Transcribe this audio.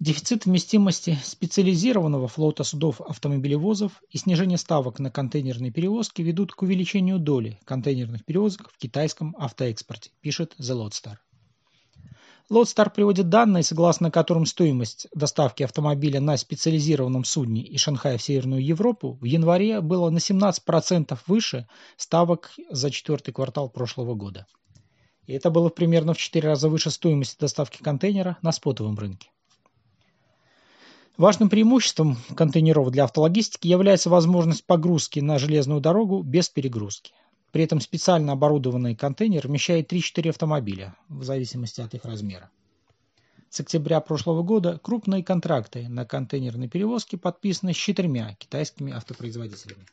Дефицит вместимости специализированного флота судов-автомобилевозов и снижение ставок на контейнерные перевозки ведут к увеличению доли контейнерных перевозок в китайском автоэкспорте, пишет The Lodestar. Lodestar приводит данные, согласно которым стоимость доставки автомобиля на специализированном судне из Шанхая в Северную Европу в январе было на 17% выше ставок за четвертый квартал прошлого года. И это было примерно в 4 раза выше стоимости доставки контейнера на спотовом рынке. Важным преимуществом контейнеров для автологистики является возможность погрузки на железную дорогу без перегрузки. При этом специально оборудованный контейнер вмещает 3-4 автомобиля, в зависимости от их размера. С октября прошлого года крупные контракты на контейнерные перевозки подписаны с четырьмя китайскими автопроизводителями.